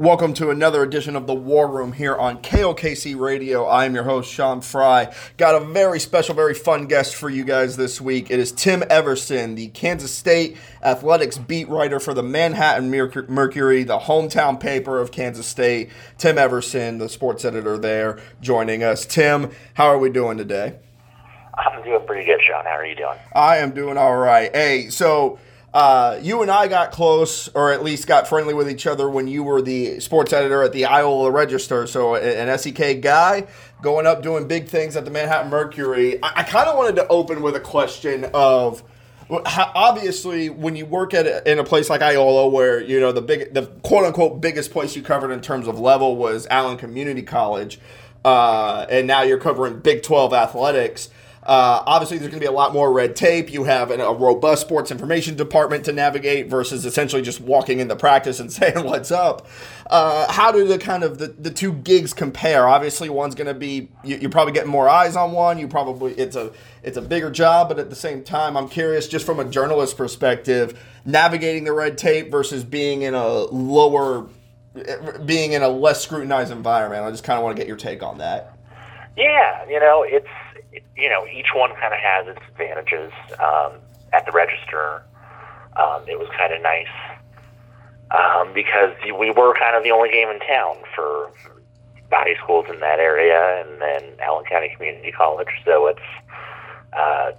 Welcome to another edition of the War Room here on KLKC Radio. I am your host, Sean Fry. Got a very special, very fun guest for you guys this week. It is Tim Everson, the Kansas State athletics beat writer for the Manhattan Mercury, the hometown paper of Kansas State. Tim Everson, the sports editor there, joining us. Tim, how are we doing today? I'm doing pretty good, Sean. How are you doing? I am doing all right. Hey, so uh, you and I got close, or at least got friendly with each other when you were the sports editor at the Iola Register. So, an SEK guy going up doing big things at the Manhattan Mercury. I, I kind of wanted to open with a question of. Obviously, when you work at a, in a place like Iola, where you know the big, the quote unquote biggest place you covered in terms of level was Allen Community College, uh, and now you're covering Big Twelve athletics uh, obviously, there's going to be a lot more red tape. You have an, a robust sports information department to navigate versus essentially just walking into practice and saying what's up. Uh, how do the kind of the, the two gigs compare? Obviously, one's going to be you, you're probably getting more eyes on one. You probably it's a it's a bigger job, but at the same time, I'm curious just from a journalist perspective, navigating the red tape versus being in a lower being in a less scrutinized environment. I just kind of want to get your take on that. Yeah, you know, it's you know, each one kind of has its advantages. Um, at the register, um, it was kind of nice um, because we were kind of the only game in town for body schools in that area, and then Allen County Community College. So it's, uh,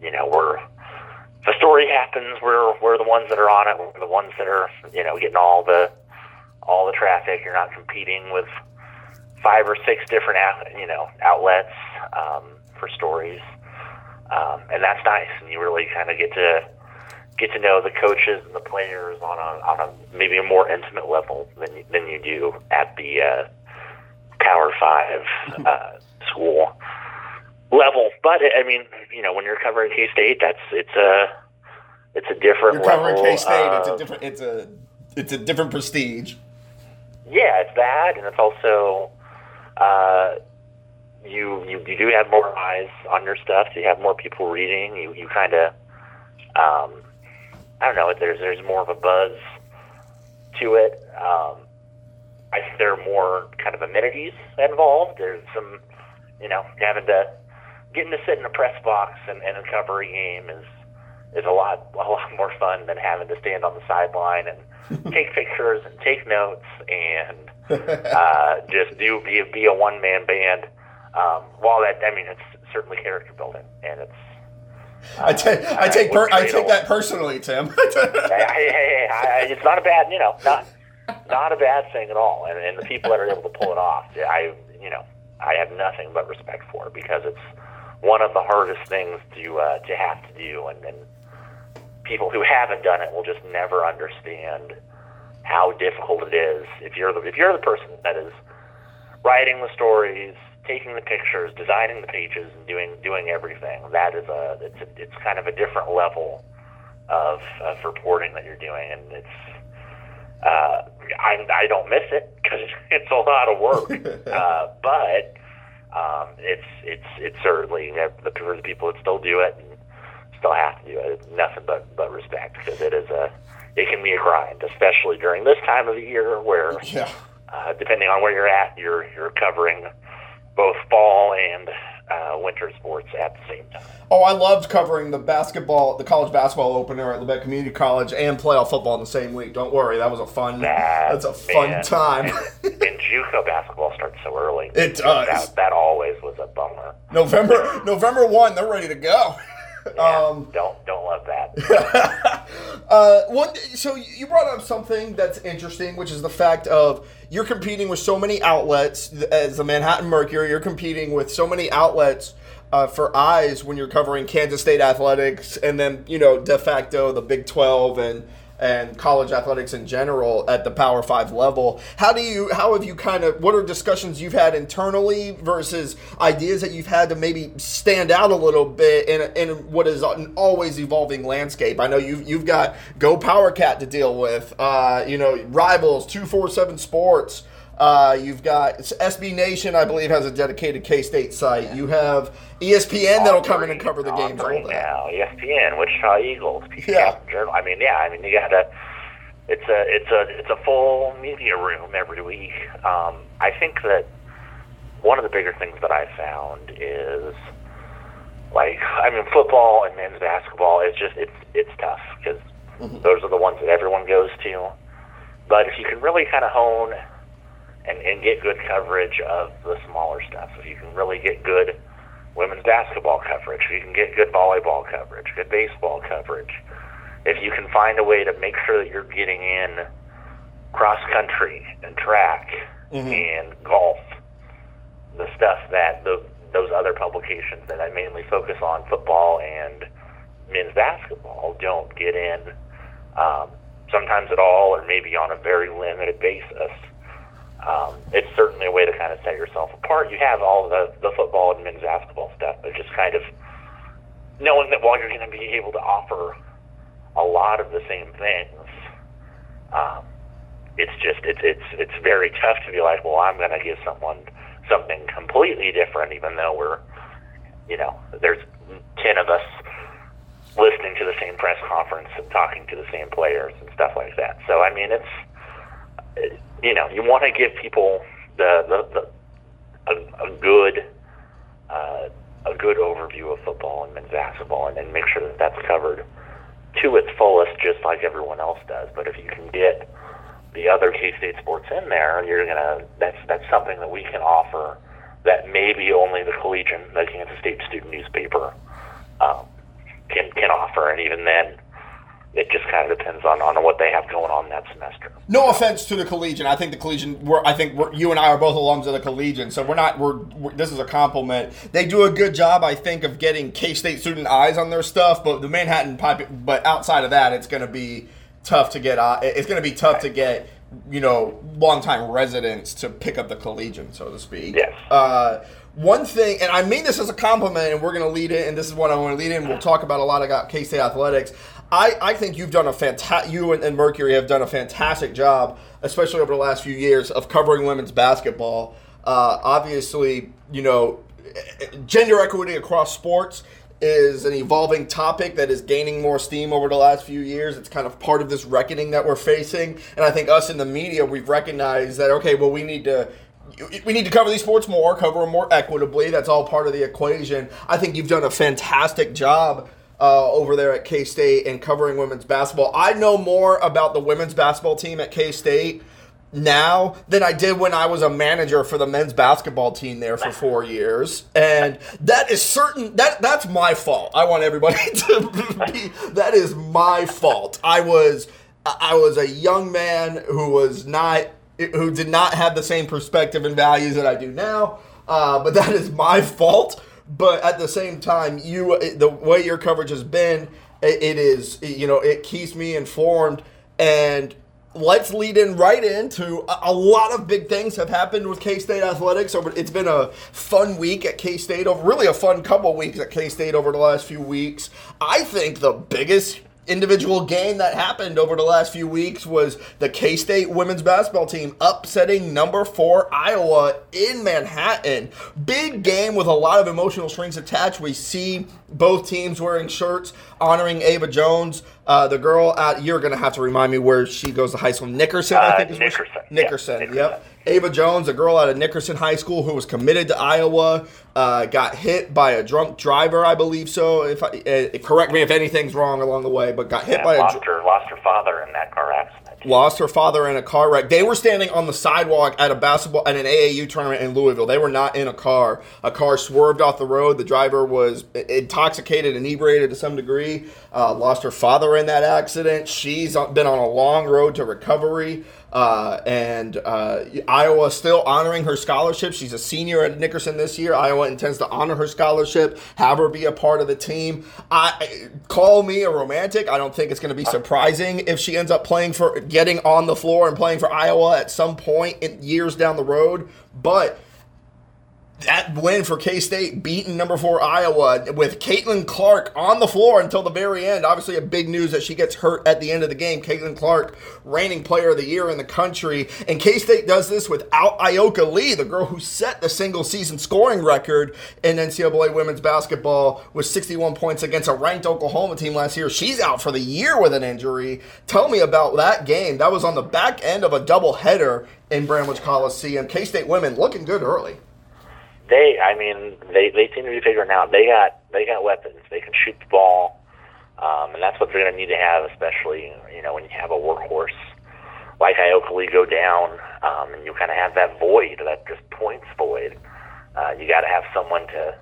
you know, we're a story happens, we're we're the ones that are on it. We're the ones that are, you know, getting all the all the traffic. You're not competing with five or six different, you know, outlets. Um, for stories, um, and that's nice. And you really kind of get to get to know the coaches and the players on a on a maybe a more intimate level than you, than you do at the uh, Power Five uh, school level. But I mean, you know, when you're covering K State, that's it's a it's a different. You're covering K State. It's a different. It's a it's a different prestige. Yeah, it's that, and it's also uh, you, you you do have more eyes on your stuff. So you have more people reading. You you kind of um, I don't know. There's there's more of a buzz to it. Um, I think there are more kind of amenities involved. There's some, you know, having to getting to sit in a press box and, and cover a game is is a lot a lot more fun than having to stand on the sideline and take pictures and take notes and uh, just do be be a one man band. Um, while that, I mean, it's certainly character building, and it's. Uh, I take I take per, I take that personally, Tim. hey, hey, hey, I, it's not a bad, you know, not not a bad thing at all. And, and the people that are able to pull it off, I, you know, I have nothing but respect for because it's one of the hardest things to uh, to have to do, and, and people who haven't done it will just never understand how difficult it is if you're the if you're the person that is writing the stories, taking the pictures, designing the pages, and doing doing everything. That is a it's a, it's kind of a different level of, of reporting that you're doing, and it's uh, I I don't miss it because it's a lot of work, uh, but um, it's it's it's certainly the for the people that still do it and still have to do it. It's nothing but but respect because it is a it can be a grind, especially during this time of the year where. Yeah. Uh, depending on where you're at, you're you're covering both fall and uh, winter sports at the same time. Oh, I loved covering the basketball, the college basketball opener at Labette Community College, and playoff football in the same week. Don't worry, that was a fun. That, that's a fun man, time. and, and JUCO basketball starts so early. It does. That, that always was a bummer. November, November one, they're ready to go. Yeah, um, don't don't love that. uh, one, so you brought up something that's interesting, which is the fact of you're competing with so many outlets as the Manhattan Mercury. You're competing with so many outlets uh, for eyes when you're covering Kansas State athletics, and then you know de facto the Big Twelve and and college athletics in general at the Power Five level. How do you? How have you kind of? What are discussions you've had internally versus ideas that you've had to maybe stand out a little bit in in what is an always evolving landscape? I know you've you've got Go Power Cat to deal with. Uh, you know, rivals two four seven Sports. Uh, you've got SB Nation, I believe, has a dedicated K State site. Yeah. You have ESPN that'll come in and cover the games. All now, ESPN, Wichita Eagles, yeah. Journal. I mean, yeah, I mean, you got to. It's a it's a it's a full media room every week, um, I think that one of the bigger things that I found is like I mean football and men's basketball is just it's it's tough because mm-hmm. those are the ones that everyone goes to. But if you can really kind of hone and, and get good coverage of the smaller stuff, if you can really get good women's basketball coverage, if you can get good volleyball coverage, good baseball coverage, if you can find a way to make sure that you're getting in cross country and track mm-hmm. and golf, the stuff that the those other publications that I mainly focus on football and men's basketball don't get in um, sometimes at all or maybe on a very limited basis. Um, it's certainly a way to kind of set yourself apart. You have all the, the football and men's basketball stuff, but just kind of knowing that while you're going to be able to offer a lot of the same things, um, it's just it's it's it's very tough to be like, well, I'm going to give someone something completely different, even though we're, you know, there's ten of us listening to the same press conference and talking to the same players and stuff like that. So I mean, it's you know, you want to give people the the, the a, a good uh, a good overview of football and men's basketball, and then make sure that that's covered to its fullest, just like everyone else does. But if you can get the other K State sports in there, you're gonna that's that's something that we can offer that maybe only the Collegian, the Kansas State student newspaper, um, can can offer, and even then, it just kind of depends on, on what they have going on that semester. No offense to the Collegian, I think the Collegian. We're, I think we're, you and I are both alums of the Collegian, so we're not. We're, we're, this is a compliment. They do a good job, I think, of getting K State student eyes on their stuff. But the Manhattan pipe. But outside of that, it's going to be tough to get. Uh, it's going to be tough to get you know longtime residents to pick up the collegian, so to speak. Yes. Uh, one thing, and I mean this as a compliment, and we're going to lead in, and this is what I want to lead in. We'll talk about a lot about K State athletics. I, I think you've done a fantastic. You and, and Mercury have done a fantastic job, especially over the last few years, of covering women's basketball. Uh, obviously, you know, gender equity across sports is an evolving topic that is gaining more steam over the last few years. It's kind of part of this reckoning that we're facing. And I think us in the media, we've recognized that, okay, well, we need to. We need to cover these sports more, cover them more equitably. That's all part of the equation. I think you've done a fantastic job uh, over there at K State and covering women's basketball. I know more about the women's basketball team at K State now than I did when I was a manager for the men's basketball team there for four years. And that is certain that that's my fault. I want everybody to be that is my fault. I was I was a young man who was not who did not have the same perspective and values that I do now. Uh, but that is my fault. But at the same time, you the way your coverage has been, it, it is you know it keeps me informed and let's lead in right into a, lot of big things have happened with K State athletics. Over it's been a fun week at K State over really a fun couple weeks at K State over the last few weeks. I think the biggest individual game that happened over the last few weeks was the K State women's basketball team upsetting number four Iowa in Manhattan. Big game with a lot of emotional strings attached. We see both teams wearing shirts honoring Ava Jones, uh, the girl at. You're going to have to remind me where she goes to high school. Nickerson, I think. Uh, Nickerson. Nickerson. Yeah, Nickerson. Yep. Ava Jones, a girl out of Nickerson High School who was committed to Iowa, uh, got hit by a drunk driver, I believe so. If I, uh, correct me if anything's wrong along the way, but got hit yeah, by lost a her, lost her father in that car accident. Lost her father in a car wreck. They were standing on the sidewalk at a basketball at an AAU tournament in Louisville. They were not in a car. A car swerved off the road. The driver was intoxicated, inebriated to some degree. Uh, lost her father in that accident. She's been on a long road to recovery. Uh, and uh, Iowa still honoring her scholarship. She's a senior at Nickerson this year. Iowa intends to honor her scholarship, have her be a part of the team. I call me a romantic. I don't think it's going to be surprising if she ends up playing for getting on the floor and playing for Iowa at some point in years down the road. But that win for K State, beating number four Iowa with Caitlin Clark on the floor until the very end. Obviously, a big news that she gets hurt at the end of the game. Caitlin Clark, reigning player of the year in the country. And K State does this without Ayoka Lee, the girl who set the single season scoring record in NCAA women's basketball with 61 points against a ranked Oklahoma team last year. She's out for the year with an injury. Tell me about that game. That was on the back end of a doubleheader in Bramlage Coliseum. K State women looking good early they, I mean, they they seem to be figuring out. They got they got weapons. They can shoot the ball, um, and that's what they're going to need to have, especially you know when you have a workhorse like Ayoka Lee go down, um, and you kind of have that void, that just points void. Uh, you got to have someone to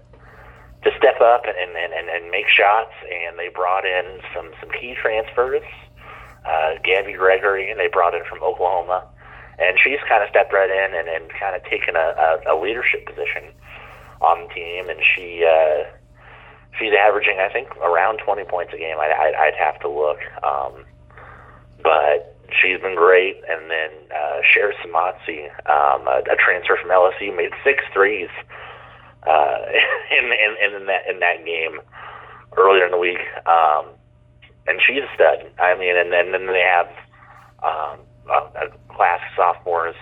to step up and, and, and, and make shots. And they brought in some some key transfers. Uh, Gabby Gregory, and they brought in from Oklahoma and she's kind of stepped right in and, and kind of taken a, a, a leadership position on the team, and she uh, she's averaging I think around 20 points a game. I, I'd, I'd have to look, um, but she's been great. And then uh, Sarah Shematsi, um, a, a transfer from LSU, made six threes uh, in, in in that in that game earlier in the week, um, and she's a stud. I mean, and then then they have. Um, sophomores,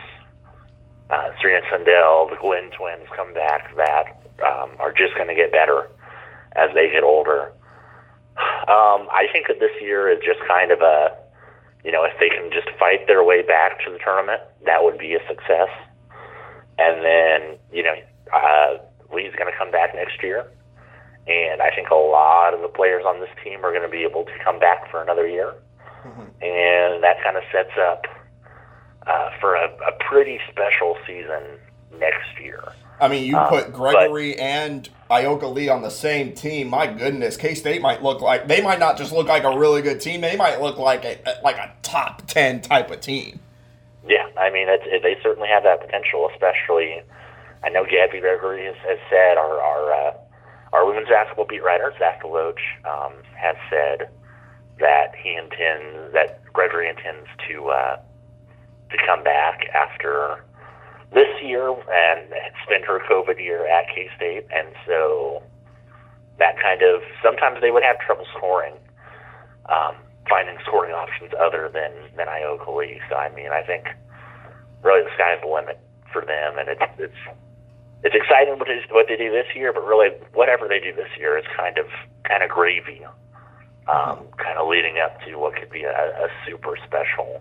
uh, Serena Sundell, the Glenn twins come back that um, are just going to get better as they get older. Um, I think that this year is just kind of a, you know, if they can just fight their way back to the tournament, that would be a success. And then, you know, uh, Lee's going to come back next year. And I think a lot of the players on this team are going to be able to come back for another year. Mm-hmm. And that kind of sets up uh, for a, a, pretty special season next year. I mean, you um, put Gregory but, and Ayoka Lee on the same team. My goodness, K State might look like they might not just look like a really good team. They might look like a like a top ten type of team. Yeah, I mean, it, it, they certainly have that potential. Especially, I know Gabby Gregory has, has said our our uh, our women's basketball beat writer Zach Deloach um, has said that he intends that Gregory intends to uh, to come back after this year and spend her COVID year at K State, and so that kind of sometimes they would have trouble scoring, um, finding scoring options other than than Ayoka Lee. So I mean, I think really the sky's the limit for them, and it's it's it's exciting what, what they do this year, but really whatever they do this year is kind of kind of gravy um, kind of leading up to what could be a, a super special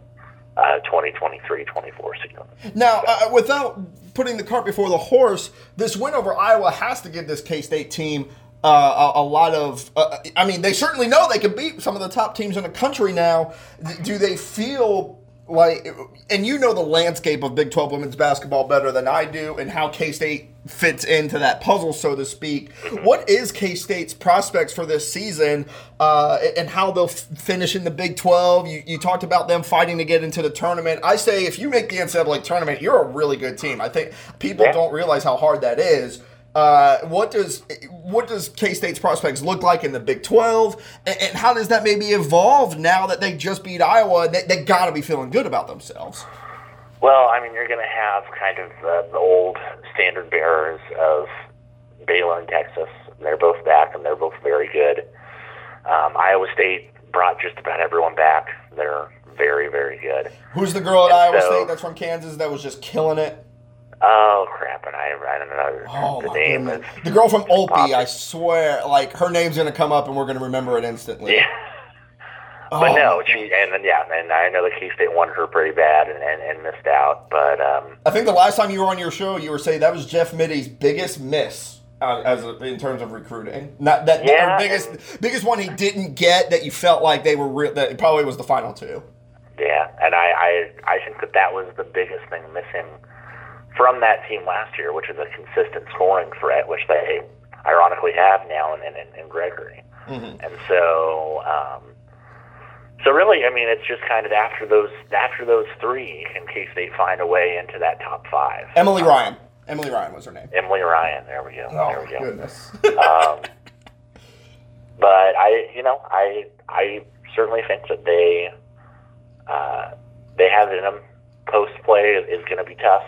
uh, 2023-24 season. Now, uh, without putting the cart before the horse, this win over Iowa has to give this K-State team uh, a, a, lot of. Uh, I mean, they certainly know they can beat some of the top teams in the country now. Do they feel like, and you know the landscape of Big 12 women's basketball better than I do, and how K State fits into that puzzle, so to speak. What is K State's prospects for this season, uh, and how they'll f- finish in the Big 12? You, you, talked about them fighting to get into the tournament. I say if you make the NCAA tournament, you're a really good team. I think people yeah. don't realize how hard that is. Uh, what does what does K State's prospects look like in the Big Twelve, and, and, how does that maybe evolve now that they just beat Iowa? They, they got to be feeling good about themselves. Well, I mean, you're going to have kind of the, the old standard bearers of Baylor and Texas. They're both back, and they're both very good. Um, Iowa State brought just about everyone back. They're very, very good. Who's the girl at and Iowa so, State that's from Kansas that was just killing it? Oh crap! And I, I don't know oh, the name. Is, the girl from Opie, I swear, like her name's gonna come up and we're gonna remember it instantly. Yeah. But oh, no, she and then yeah, and I know the K State wanted her pretty bad and, and, and missed out. But um, I think the last time you were on your show, you were saying that was Jeff Mittie's biggest miss uh, as a, in terms of recruiting. Not that yeah, biggest and, biggest one he didn't get that you felt like they were real. That probably was the final two. Yeah, and I, I I think that that was the biggest thing missing from that team last year, which is a consistent scoring threat, which they ironically have now in, in, in Gregory. Mm-hmm. And so, um, so really, I mean, it's just kind of after those after those three, in case they find a way into that top five. Emily um, Ryan. Emily Ryan was her name. Emily Ryan. There we go. Oh there we go. goodness. um, but I, you know, I I certainly think that they uh, they have it in them. Post play is, is going to be tough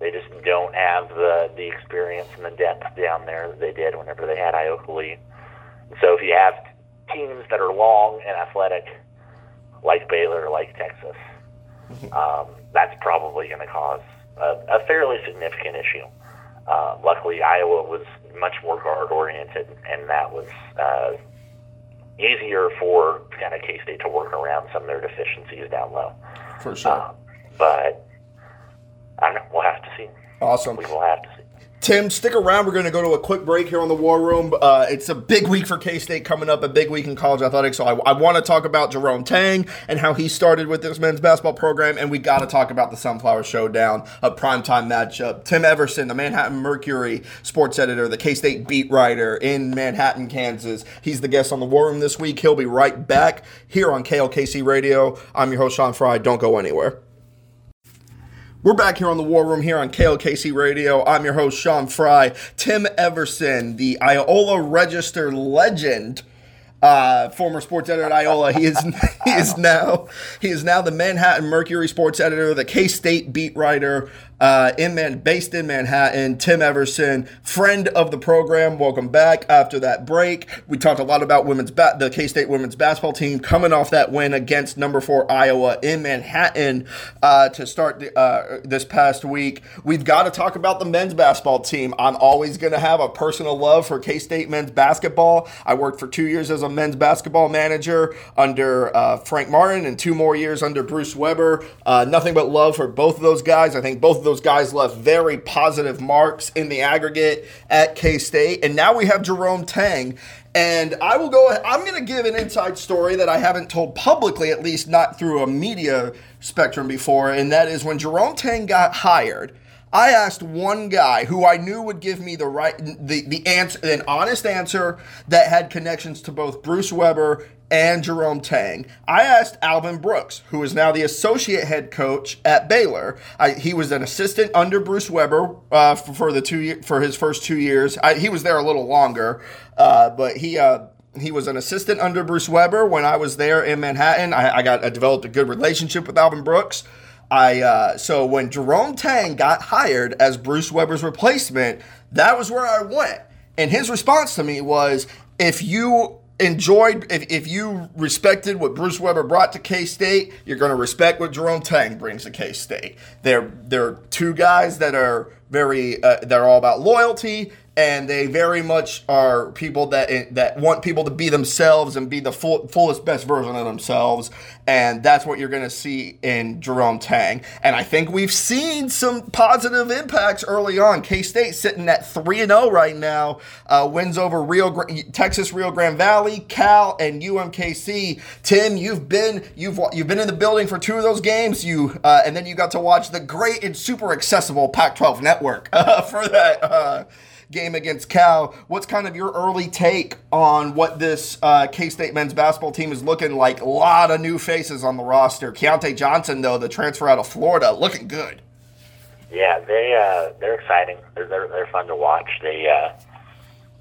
they just don't have the the experience and the depth down there that they did whenever they had Ayoka Lee. So if you have teams that are long and athletic, like Baylor, like Texas, um, that's probably going to cause a, a fairly significant issue. Uh, luckily, Iowa was much more guard oriented, and that was uh, easier for kind of K State to work around some of their deficiencies down low. For sure. Um, but I know. We'll have to see. Awesome. We will have to see. Tim, stick around. We're going to go to a quick break here on the War Room. Uh, it's a big week for K State coming up, a big week in college athletics. So I, I want to talk about Jerome Tang and how he started with this men's basketball program, and we got to talk about the Sunflower Showdown, a primetime matchup. Tim Everson, the Manhattan Mercury sports editor, the K State beat writer in Manhattan, Kansas. He's the guest on the War Room this week. He'll be right back here on KLKC Radio. I'm your host, Sean Fry. Don't go anywhere. We're back here on the War Room here on KLKC Radio. I'm your host, Sean Fry. Tim Everson, the Iola Register legend, uh, former sports editor at Iola. He is he is now he is now the Manhattan Mercury sports editor, the K State beat writer, uh, in Man, based in Manhattan. Tim Everson, friend of the program. Welcome back after that break. We talked a lot about women's ba- the K State women's basketball team coming off that win against number four Iowa in Manhattan uh, to start the, uh, this past week. We've got to talk about the men's basketball team. I'm always going to have a personal love for K State men's basketball. I worked for two years as a men's basketball manager under uh, Frank Martin and two more years under Bruce Weber. Uh, nothing but love for both of those guys. I think both of those guys left very positive marks in the aggregate at K State. And now we have Jerome Tang. And I will go, I'm going to give an inside story that I haven't told publicly, at least not through a media spectrum before. And that is when Jerome Tang got hired. I asked one guy who I knew would give me the right the, the answer an honest answer that had connections to both Bruce Weber and Jerome Tang. I asked Alvin Brooks, who is now the associate head coach at Baylor. I, he was an assistant under Bruce Weber uh, for, for, the two for his first two years. I, he was there a little longer, uh, but he. Uh, he was an assistant under Bruce Weber when I was there in Manhattan. I, I got I developed a good relationship with Alvin Brooks. I uh, so when Jerome Tang got hired as Bruce Weber's replacement, that was where I went. And his response to me was, "If you enjoyed, if, if you respected what Bruce Weber brought to K State, you're going to respect what Jerome Tang brings to K State. They're they're two guys that are very uh, they're all about loyalty and they very much are people that that want people to be themselves and be the full, fullest best version of themselves. And that's what you're going to see in Jerome Tang. And I think we've seen some positive impacts early on. K-State sitting at 3 and 0 right now uh, wins over Rio Texas Rio Grande Valley Cal and UMKC Tim you've been you've you've been in the building for two of those games. You uh, and then you got to watch the great and super accessible Pac-12 network uh, for that uh, game against Cal. What's kind of your early take on what this uh, K State men's basketball team is looking like? A lot of new faces on the roster. Keyontae Johnson, though, the transfer out of Florida, looking good. Yeah, they uh, they're exciting. They're, they're they're fun to watch. They uh,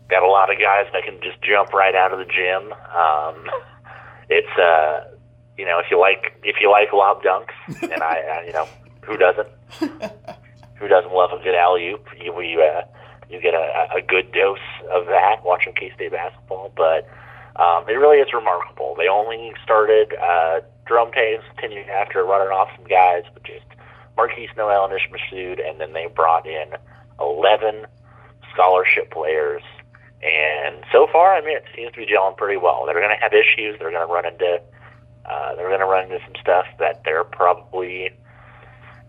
got a lot of guys that can just jump right out of the gym. Um, it's uh, you know if you like if you like lob dunks, and I, I you know who doesn't who doesn't love a good alley oop? You, we uh, you get a, a good dose of that watching K State basketball. But um, it really is remarkable. They only started uh, Jerome Tang's tenure after running off some guys, but just Markquis Nowell and Ish and then they brought in 11 scholarship players. And so far, I mean, it seems to be gelling pretty well. They're going to have issues. They're going to run into uh, they're going to run into some stuff that they're probably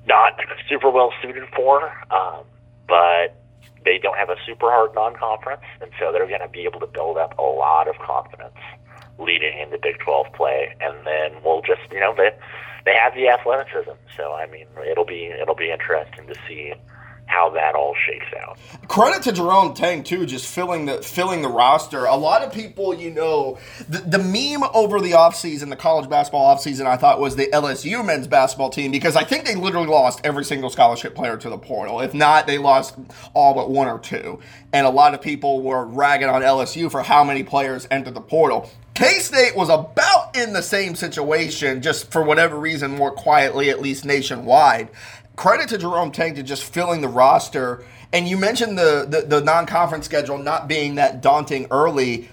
not super well suited for. Um, but they don't have a super hard non-conference, and so they're going to be able to build up a lot of confidence leading into Big 12 play, and then we'll just, you know, they they have the athleticism. So I mean, it'll be it'll be interesting to see how that all shakes out. Credit to Jerome Tang too, just filling the filling the roster. A lot of people, you know, the, the meme over the offseason, the college basketball offseason, I thought was the LSU men's basketball team because I think they literally lost every single scholarship player to the portal. If not, they lost all but one or two. And a lot of people were ragging on LSU for how many players entered the portal. K State was about in the same situation, just for whatever reason, more quietly, at least nationwide. Credit to Jerome Tang to just filling the roster. And you mentioned the, the, the non conference schedule not being that daunting early.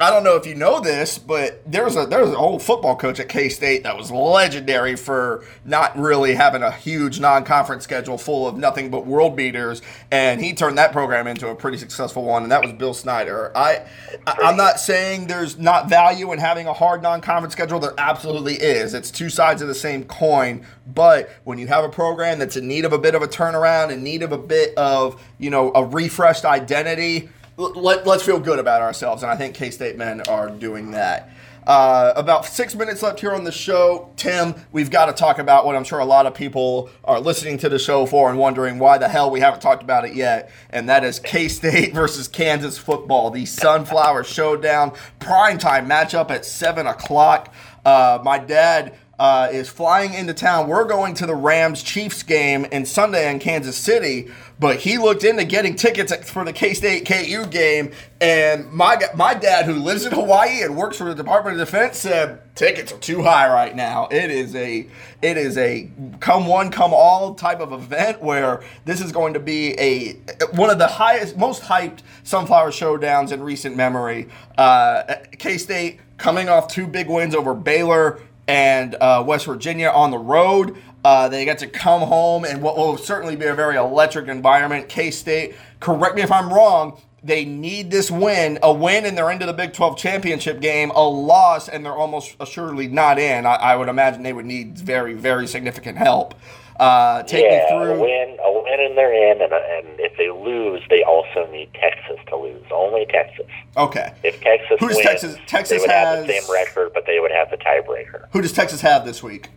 I don't know if you know this, but there was a there was an old football coach at K State that was legendary for not really having a huge non-conference schedule full of nothing but world beaters, and he turned that program into a pretty successful one, and that was Bill Snyder. I, I am not saying there's not value in having a hard non-conference schedule. There absolutely is. It's two sides of the same coin. But when you have a program that's in need of a bit of a turnaround, in need of a bit of you know a refreshed identity let, us feel good about ourselves, and I think K State men are doing that. Uh, about six minutes left here on the show. Tim, we've got to talk about what I'm sure a lot of people are listening to the show for and wondering why the hell we haven't talked about it yet, and that is K State versus Kansas football, the Sunflower Showdown primetime matchup at 7 o'clock. Uh, my dad uh, is flying into town. We're going to the Rams Chiefs game in Sunday in Kansas City, but he looked into getting tickets for the K State KU game. And my my dad, who lives in Hawaii and works for the Department of Defense, said tickets are too high right now. It is a it is a come one come all type of event where this is going to be a one of the highest, most hyped Sunflower Showdowns in recent memory. Uh, K State coming off two big wins over Baylor and uh, West Virginia on the road. Uh, they get to come home in what will certainly be a very electric environment. K State, correct me if I'm wrong, they need this win. A win and they're into the Big 12 championship game. A loss and they're almost assuredly not in. I, I would imagine they would need very, very significant help. Uh, take yeah, me through. A win, a they're in, and, and if they lose, they also need Texas to lose. Only Texas. Okay. If Texas Who does wins, Texas? Texas they would has have the same record, but they would have the tiebreaker. Who does Texas have this week?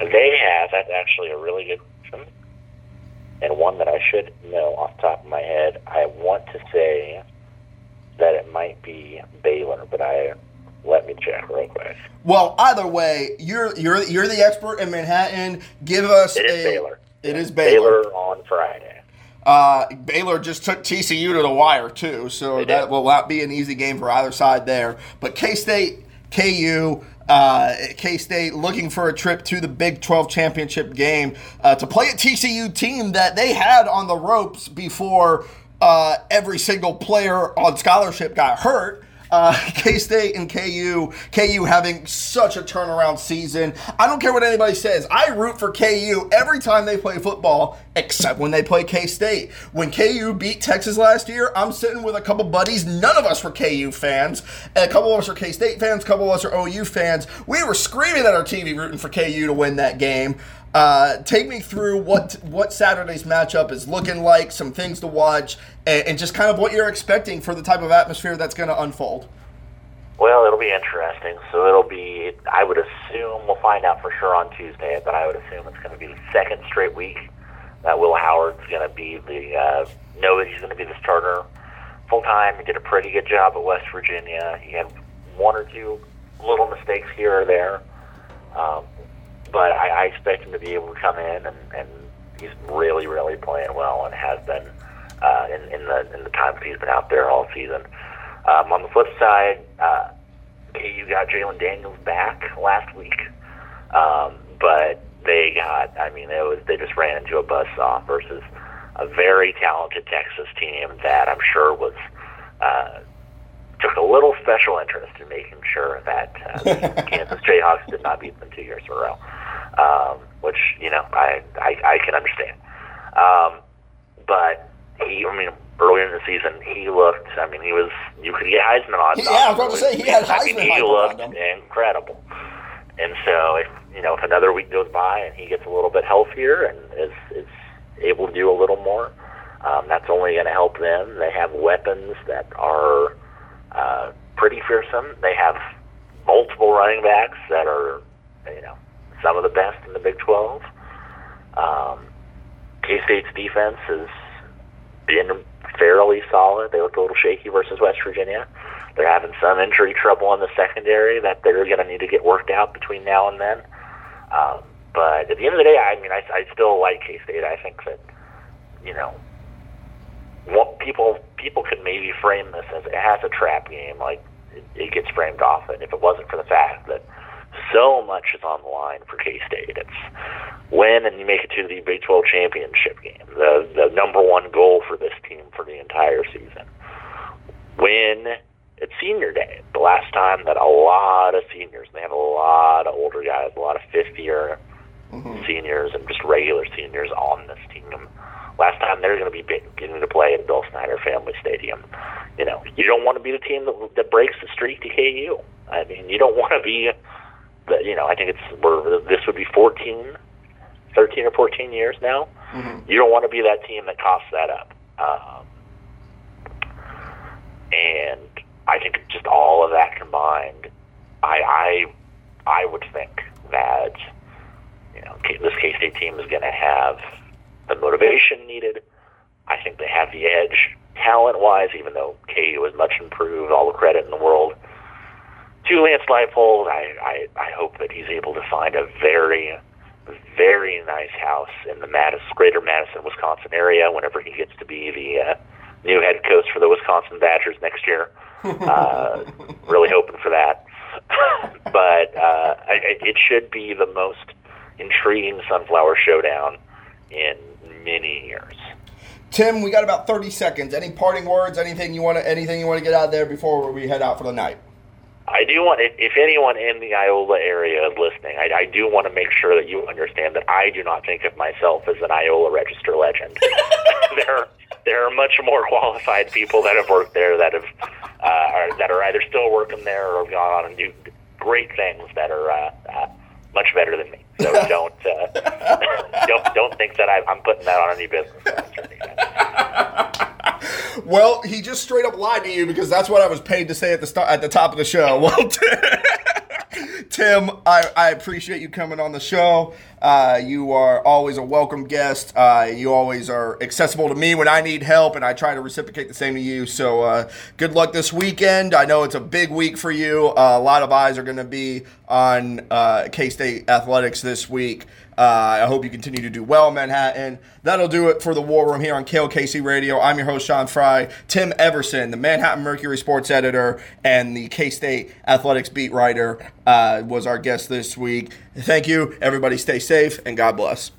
They have. That's actually a really good question, and one that I should know off the top of my head. I want to say that it might be Baylor, but I let me check real quick. Well, either way, you're you're you're the expert in Manhattan. Give us It is a. Baylor. It is Baylor. Baylor on Friday. Uh, Baylor just took TCU to the wire too, so They that did. will not be an easy game for either side there. But K State, KU. Uh, K State looking for a trip to the Big 12 championship game uh, to play a TCU team that they had on the ropes before uh, every single player on scholarship got hurt. Uh, K State and KU, KU having such a turnaround season. I don't care what anybody says. I root for KU every time they play football, except when they play K State. When KU beat Texas last year, I'm sitting with a couple buddies. None of us were KU fans. A couple of us are K State fans. A couple of us are OU fans. We were screaming at our TV rooting for KU to win that game. Uh, take me through what what Saturday's matchup is looking like, some things to watch, and, and just kind of what you're expecting for the type of atmosphere that's going to unfold. Well, it'll be interesting. So it'll be. I would assume we'll find out for sure on Tuesday, but I would assume it's going to be the second straight week that Will Howard's going to be the uh, know that he's going to be the starter full time. He did a pretty good job at West Virginia. He had one or two little mistakes here or there, um, but I, I expect him to be able to come in and, and he's really, really playing well and has been uh, in, in the in the time that he's been out there all season. Um, on the flip side, uh, KU got Jalon Daniels back last week, um, but they got, I mean, it was they just ran into a buzzsaw versus a very talented Texas team that I'm sure was uh, took a little special interest in making sure that uh, the Kansas Jayhawks did not beat them two years in a row, um, which you know I I, I can understand. Um, but he, I mean, earlier in the season, he looked. I mean, he was. You could get Heisman odds. Yeah, I was about to say, he had I mean, he looked incredible. And so, if you know, if another week goes by and he gets a little bit healthier and is is able to do a little more, um, that's only going to help them. They have weapons that are uh, pretty fearsome. They have multiple running backs that are, you know, some of the best in the Big 12. Um, K State's defense has been fairly solid. They looked a little shaky versus West Virginia. They're having some injury trouble in the secondary that they're going to need to get worked out between now and then. Um, but at the end of the day, I mean, I, I still like K State. I think that, you know, what people people could maybe frame this as it has a trap game. Like it, it gets framed off. And if it wasn't for the fact that so much is on the line for K State, it's win and you make it to the Big 12 championship game, the the number one goal for this team for the entire season. Win at senior day, the last time that a lot of seniors, they have a lot of older guys, a lot of fifth year mm-hmm. seniors and just regular seniors on this team. Last time they're going to be getting to play at Bill Snyder Family Stadium. You know, you don't want to be the team that, that breaks the streak to KU. I mean, you don't want to be the, you know, I think it's, we're, this would be 14, 13 or 14 years now. Mm-hmm. You don't want to be that team that coughs that up. Um, and I think just all of that combined, I, I, I would think that you know, this K State team is going to have the motivation needed. I think they have the edge talent wise, even though KU is much improved, all the credit in the world. To Lance Leipold, I, I, I hope that he's able to find a very, very nice house in the greater Madison, Wisconsin area whenever he gets to be the uh, new head coach for the Wisconsin Badgers next year. Uh, really hoping for that. but uh, I, it should be the most intriguing Sunflower Showdown in many years. Tim, we got about thirty seconds. Any parting words? Anything you want to anything you want to get out there before we head out for the night? I do want, if anyone in the Iola area is listening, I, I do want to make sure that you understand that I do not think of myself as an Iola Register legend. there, there are much more qualified people that have worked there that have, uh, are, that are either still working there or have gone on and do great things that are uh, much better than me. So don't uh, don't don't think that I, am putting that on any business. well, he just straight up lied to you because that's what I was paid to say at the start at the top of the show. Well. Tim, I, I appreciate you coming on the show. Uh, you are always a welcome guest. Uh, you always are accessible to me when I need help, and I try to reciprocate the same to you. So, uh, good luck this weekend. I know it's a big week for you. Uh, a lot of eyes are going to be on uh, K State athletics this week. Uh, I hope you continue to do well, Manhattan. That'll do it for the War Room here on KLKC Radio. I'm your host, Sean Fry. Tim Everson, the Manhattan Mercury sports editor and the K State athletics beat writer, uh, was our guest this week. Thank you. Everybody stay safe and God bless.